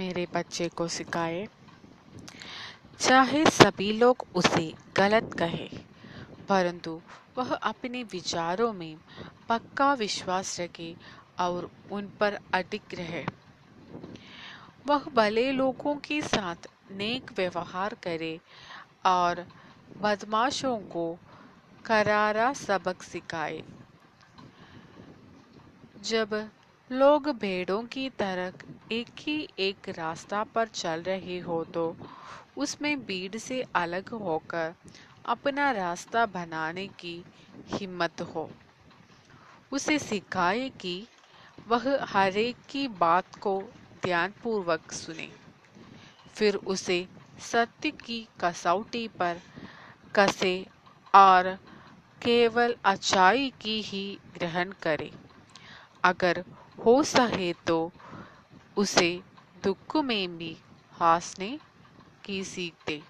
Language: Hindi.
मेरे बच्चे को सिखाए। चाहे सभी लोग उसे गलत कहे, परंतु वह अपने विचारों में पक्का विश्वास रखे और उन पर अटिक रहे। वह भले लोगों के साथ नेक व्यवहार करे और बदमाशों को करारा सबक सिखाए। जब लोग भेड़ों की तरह एक ही एक रास्ता पर चल रहे हो तो उसमें भीड़ से अलग होकर अपना रास्ता बनाने की हिम्मत हो। उसे सिखाए कि वह हर एक की बात को ध्यानपूर्वक सुने। फिर उसे सत्य की कसौटी पर कसे और केवल अच्छाई की ही ग्रहण करे। अगर हो सके तो उसे दुख में भी हंसने की सीख दे।